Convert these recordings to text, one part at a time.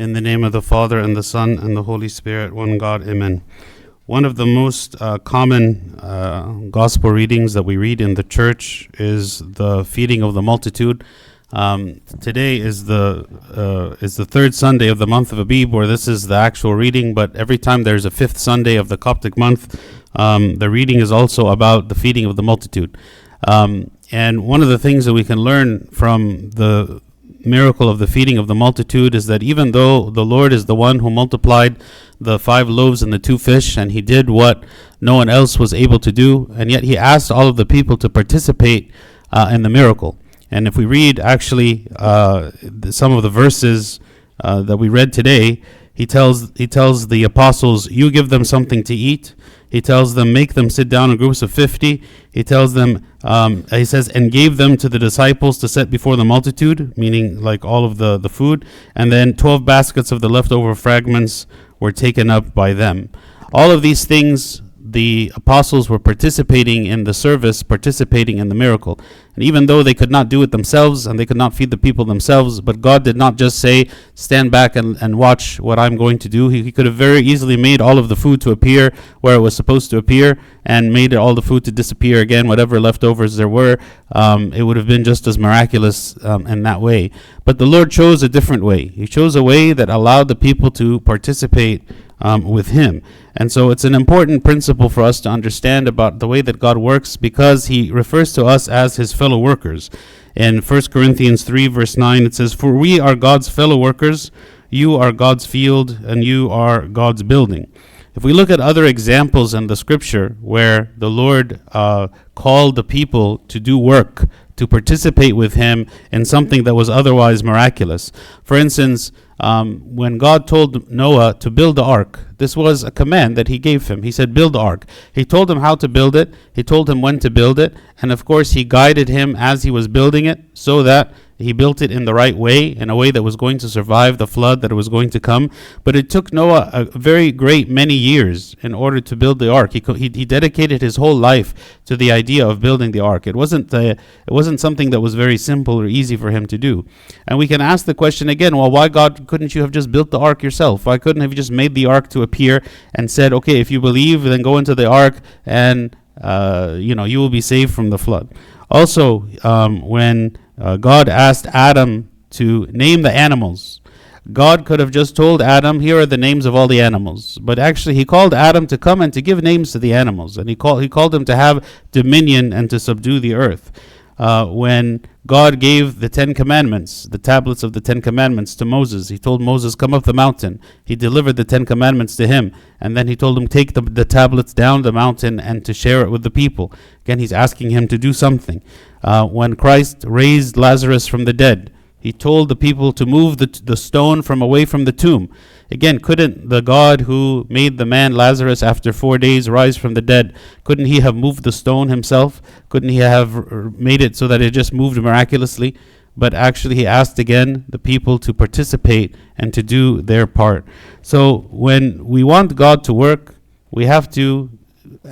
In the name of the Father, and the Son, and the Holy Spirit, one God, amen. One of the most uh, common uh, gospel readings that we read in the church is the feeding of the multitude. Um, today is the uh, is the third Sunday of the month of Abib, where this is the actual reading. But every time there's a fifth Sunday of the Coptic month, um, the reading is also about the feeding of the multitude. Um, and one of the things that we can learn from the miracle of the feeding of the multitude is that even though the Lord is the one who multiplied the five loaves and the two fish, and he did what no one else was able to do, and yet he asked all of the people to participate uh, in the miracle. And if we read actually uh, some of the verses uh, that we read today, he tells he tells the apostles, "You give them something to eat." He tells them, "Make them sit down in groups of fifty. He tells them, um, he says, "And gave them to the disciples to set before the multitude," meaning like all of the the food. And then twelve baskets of the leftover fragments were taken up by them. All of these things the apostles were participating in the service, participating in the miracle. And even though they could not do it themselves and they could not feed the people themselves, but God did not just say, stand back and, and watch what I'm going to do. He, he could have very easily made all of the food to appear where it was supposed to appear and made all the food to disappear again, whatever leftovers there were. Um, it would have been just as miraculous um, in that way. But the Lord chose a different way. He chose a way that allowed the people to participate um, with Him. And so it's an important principle for us to understand about the way that God works because He refers to us as His fellow workers. In 1 Corinthians 3, verse 9, it says, For we are God's fellow workers, you are God's field, and you are God's building. If we look at other examples in the scripture where the Lord uh, called the people to do work, to participate with Him in something that was otherwise miraculous. For instance, um, when God told Noah to build the ark, this was a command that He gave him. He said, Build the ark. He told him how to build it, He told him when to build it, and of course, He guided him as he was building it so that he built it in the right way, in a way that was going to survive the flood that was going to come. But it took Noah a very great many years in order to build the ark. He, he, he dedicated his whole life to the idea of building the ark. It wasn't, the, it wasn't something that was very simple or easy for him to do. And we can ask the question again well, why, God, couldn't you have just built the ark yourself? Why couldn't have you just made the ark to appear and said, okay, if you believe, then go into the ark and uh, you know you will be saved from the flood. Also, um, when uh, God asked Adam to name the animals. God could have just told Adam, here are the names of all the animals. But actually, he called Adam to come and to give names to the animals. And he, called he called him to have dominion and to subdue the earth. Uh, when God gave the Ten Commandments, the tablets of the Ten Commandments to Moses, he told Moses, Come up the mountain. He delivered the Ten Commandments to him. And then he told him, Take the, the tablets down the mountain and to share it with the people. Again, he's asking him to do something. Uh, when Christ raised Lazarus from the dead, he told the people to move the, t- the stone from away from the tomb. Again, couldn't the God who made the man Lazarus after four days rise from the dead, couldn't he have moved the stone himself? Couldn't he have made it so that it just moved miraculously? But actually, he asked again the people to participate and to do their part. So when we want God to work, we have to,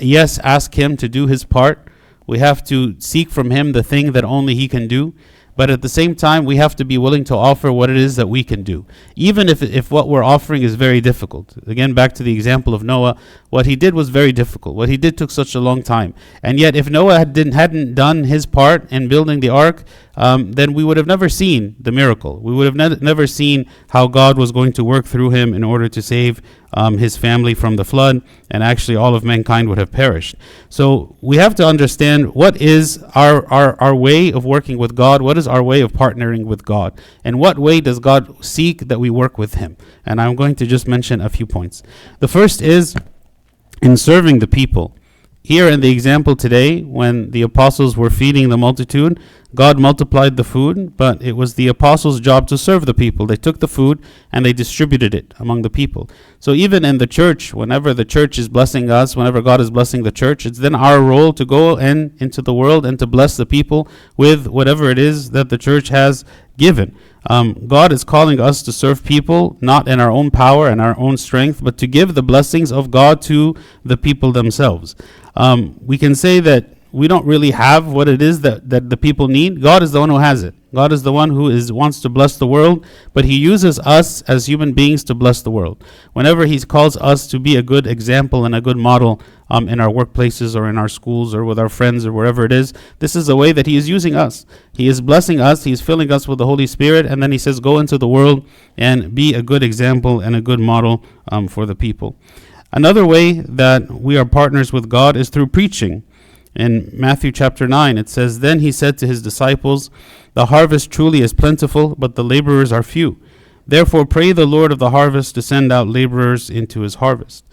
yes, ask him to do his part we have to seek from Him the thing that only He can do. But at the same time, we have to be willing to offer what it is that we can do, even if, if what we're offering is very difficult. Again, back to the example of Noah, what he did was very difficult. What he did took such a long time. And yet, if Noah had didn't, hadn't done his part in building the ark, um, then we would have never seen the miracle. We would have ne- never seen how God was going to work through him in order to save um, his family from the flood, and actually all of mankind would have perished. So we have to understand what is our, our, our way of working with God, what is our way of partnering with God, and what way does God seek that we work with him. And I'm going to just mention a few points. The first is in serving the people. Here in the example today, when the apostles were feeding the multitude, God multiplied the food, but it was the apostles' job to serve the people. They took the food and they distributed it among the people. So even in the church, whenever the church is blessing us, whenever God is blessing the church, it's then our role to go in into the world and to bless the people with whatever it is that the church has given. Um, God is calling us to serve people not in our own power and our own strength, but to give the blessings of God to the people themselves. Um, we can say that we don't really have what it is that, that the people need. God is the one who has it. God is the one who is wants to bless the world, but He uses us as human beings to bless the world. Whenever He calls us to be a good example and a good model um, in our workplaces or in our schools or with our friends or wherever it is, this is the way that He is using us. He is blessing us. He is filling us with the Holy Spirit, and then He says, "Go into the world and be a good example and a good model um, for the people." Another way that we are partners with God is through preaching. In Matthew chapter 9, it says, Then he said to his disciples, The harvest truly is plentiful, but the laborers are few. Therefore, pray the Lord of the harvest to send out laborers into his harvest.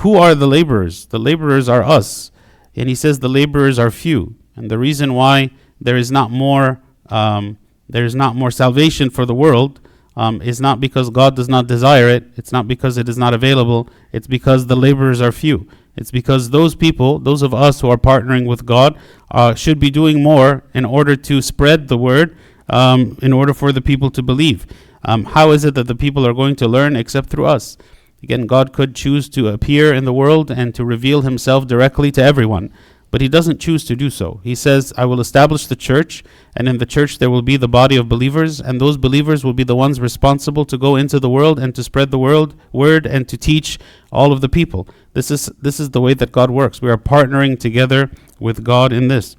Who are the laborers? The laborers are us. And he says the laborers are few. And the reason why there is not more um, there is not more salvation for the world um, is not because God does not desire it. It's not because it is not available. It's because the laborers are few. It's because those people, those of us who are partnering with God, uh, should be doing more in order to spread the word, um, in order for the people to believe. Um, how is it that the people are going to learn except through us? Again, God could choose to appear in the world and to reveal himself directly to everyone. But he doesn't choose to do so. He says, I will establish the church, and in the church there will be the body of believers, and those believers will be the ones responsible to go into the world and to spread the world word and to teach all of the people. This is this is the way that God works. We are partnering together with God in this.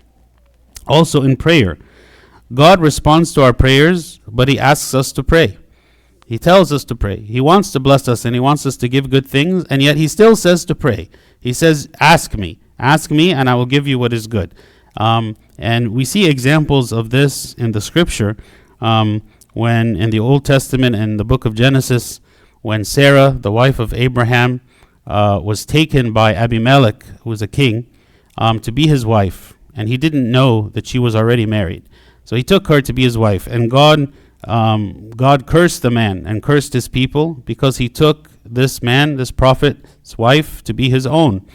Also in prayer. God responds to our prayers, but he asks us to pray. He tells us to pray. He wants to bless us and he wants us to give good things, and yet he still says to pray. He says, Ask me. Ask me, and I will give you what is good. Um, and we see examples of this in the scripture um, when in the Old Testament and the book of Genesis, when Sarah, the wife of Abraham, uh, was taken by Abimelech, who was a king, um, to be his wife, and he didn't know that she was already married. So he took her to be his wife, and God, um, God cursed the man and cursed his people because he took this man, this prophet's wife, to be his own.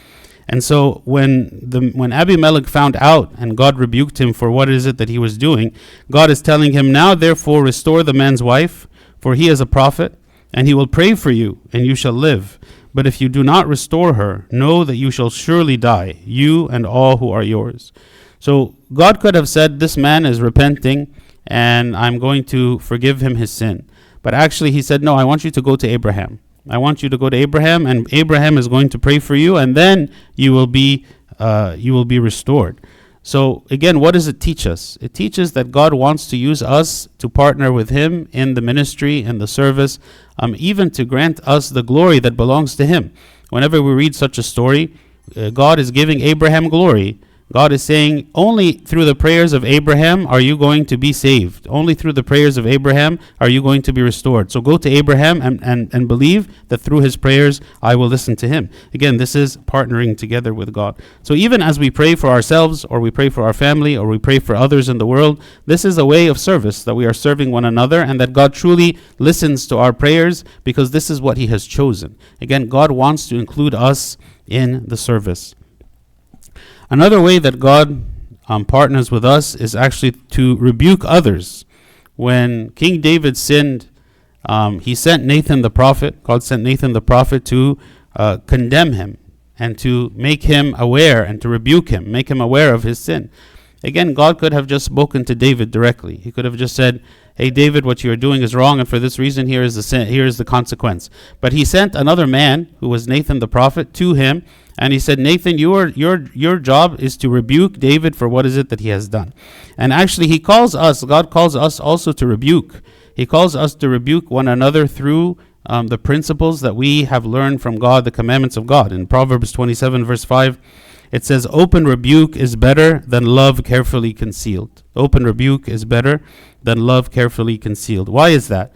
And so when the when Abimelech found out and God rebuked him for what is it that he was doing, God is telling him, Now therefore restore the man's wife, for he is a prophet, and he will pray for you, and you shall live. But if you do not restore her, know that you shall surely die, you and all who are yours. So God could have said, This man is repenting, and I'm going to forgive him his sin. But actually, he said, No, I want you to go to Abraham. I want you to go to Abraham, and Abraham is going to pray for you, and then you will be uh, you will be restored. So again, what does it teach us? It teaches that God wants to use us to partner with Him in the ministry and the service, um, even to grant us the glory that belongs to Him. Whenever we read such a story, uh, God is giving Abraham glory God is saying, only through the prayers of Abraham are you going to be saved. Only through the prayers of Abraham are you going to be restored. So go to Abraham and, and, and believe that through his prayers I will listen to him. Again, this is partnering together with God. So even as we pray for ourselves, or we pray for our family, or we pray for others in the world, this is a way of service that we are serving one another and that God truly listens to our prayers because this is what he has chosen. Again, God wants to include us in the service. Another way that God um, partners with us is actually to rebuke others. When King David sinned, um, he sent Nathan the prophet, God sent Nathan the prophet to uh, condemn him and to make him aware and to rebuke him, make him aware of his sin. Again, God could have just spoken to David directly. He could have just said, "Hey David, what you are doing is wrong and for this reason here is the sin, here is the consequence." But he sent another man who was Nathan the prophet to him and he said, Nathan, your, your, your job is to rebuke David for what is it that he has done. And actually, he calls us, God calls us also to rebuke. He calls us to rebuke one another through um, the principles that we have learned from God, the commandments of God. In Proverbs 27, verse 5, it says, Open rebuke is better than love carefully concealed. Open rebuke is better than love carefully concealed. Why is that?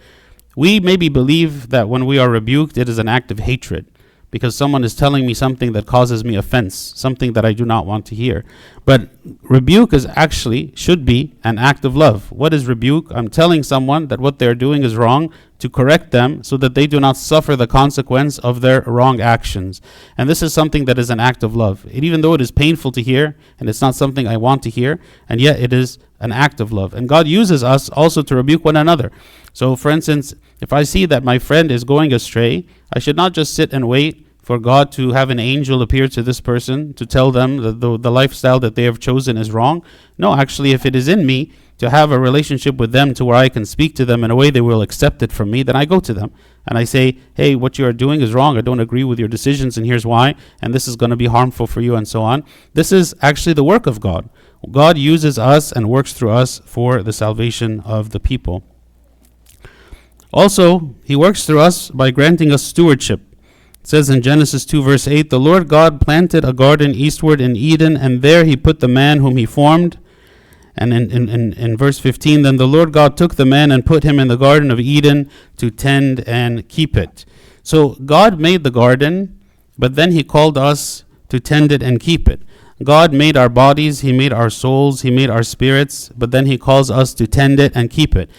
We maybe believe that when we are rebuked, it is an act of hatred because someone is telling me something that causes me offense, something that I do not want to hear. But rebuke is actually should be an act of love. What is rebuke? I'm telling someone that what they're doing is wrong to correct them so that they do not suffer the consequence of their wrong actions. And this is something that is an act of love. And even though it is painful to hear and it's not something I want to hear, and yet it is an act of love. And God uses us also to rebuke one another. So for instance, if I see that my friend is going astray, I should not just sit and wait for God to have an angel appear to this person to tell them that the, the lifestyle that they have chosen is wrong. No, actually, if it is in me to have a relationship with them to where I can speak to them in a way they will accept it from me, then I go to them and I say, hey, what you are doing is wrong. I don't agree with your decisions, and here's why, and this is going to be harmful for you, and so on. This is actually the work of God. God uses us and works through us for the salvation of the people. Also, He works through us by granting us stewardship. It says in Genesis 2, verse 8 The Lord God planted a garden eastward in Eden, and there He put the man whom He formed. And in, in, in, in, verse 15, then the Lord God took the man and put him in the Garden of Eden to tend and keep it. So God made the garden, but then He called us to tend it and keep it. God made our bodies, He made our souls, He made our spirits, but then He calls us to tend it and keep it.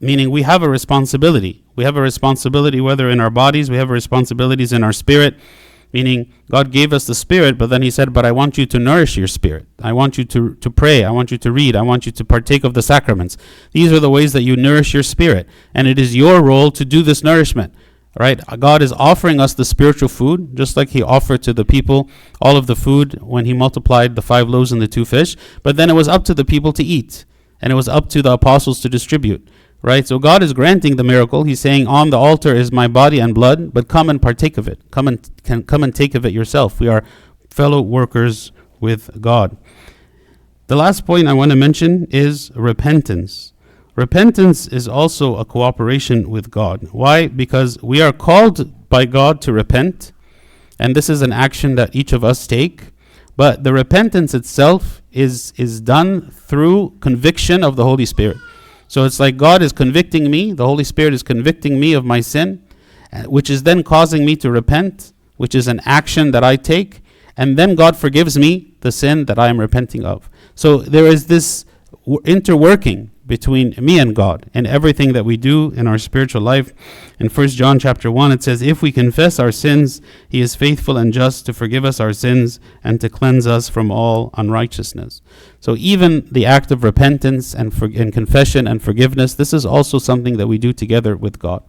Meaning we have a responsibility. We have a responsibility whether in our bodies, we have responsibilities in our spirit. Meaning God gave us the spirit, but then He said, But I want you to nourish your spirit. I want you to, to pray. I want you to read. I want you to partake of the sacraments. These are the ways that you nourish your spirit. And it is your role to do this nourishment right? God is offering us the spiritual food, just like He offered to the people all of the food when He multiplied the five loaves and the two fish. But then it was up to the people to eat, and it was up to the apostles to distribute, right? So God is granting the miracle. He's saying, "On the altar is my body and blood, but come and partake of it. Come and can come and take of it yourself. We are fellow workers with God." The last point I want to mention is repentance. Repentance is also a cooperation with God. Why? Because we are called by God to repent, and this is an action that each of us take. But the repentance itself is is done through conviction of the Holy Spirit. So it's like God is convicting me, the Holy Spirit is convicting me of my sin, uh, which is then causing me to repent, which is an action that I take, and then God forgives me the sin that I am repenting of. So there is this interworking between me and God and everything that we do in our spiritual life. In 1 John chapter 1 it says if we confess our sins he is faithful and just to forgive us our sins and to cleanse us from all unrighteousness. So even the act of repentance and, for, and confession and forgiveness this is also something that we do together with God.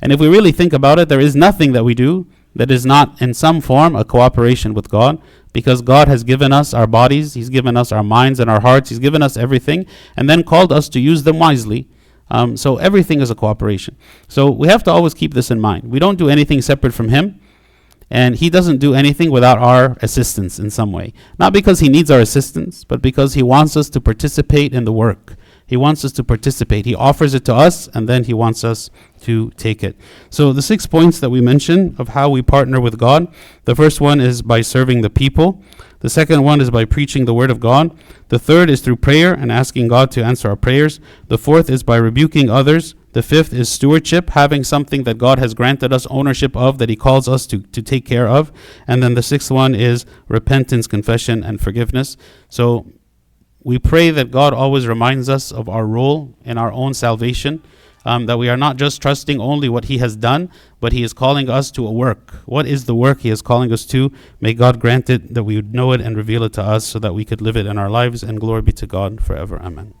And if we really think about it there is nothing that we do that is not in some form a cooperation with God because God has given us our bodies, He's given us our minds and our hearts, He's given us everything, and then called us to use them wisely. Um, so everything is a cooperation. So we have to always keep this in mind. We don't do anything separate from Him, and He doesn't do anything without our assistance in some way. Not because He needs our assistance, but because He wants us to participate in the work. He wants us to participate. He offers it to us, and then He wants us to take it. So, the six points that we mentioned of how we partner with God the first one is by serving the people, the second one is by preaching the Word of God, the third is through prayer and asking God to answer our prayers, the fourth is by rebuking others. The fifth is stewardship, having something that God has granted us ownership of that He calls us to, to take care of. And then the sixth one is repentance, confession, and forgiveness. So we pray that God always reminds us of our role in our own salvation, um, that we are not just trusting only what He has done, but He is calling us to a work. What is the work He is calling us to? May God grant it that we would know it and reveal it to us so that we could live it in our lives, and glory be to God forever. Amen.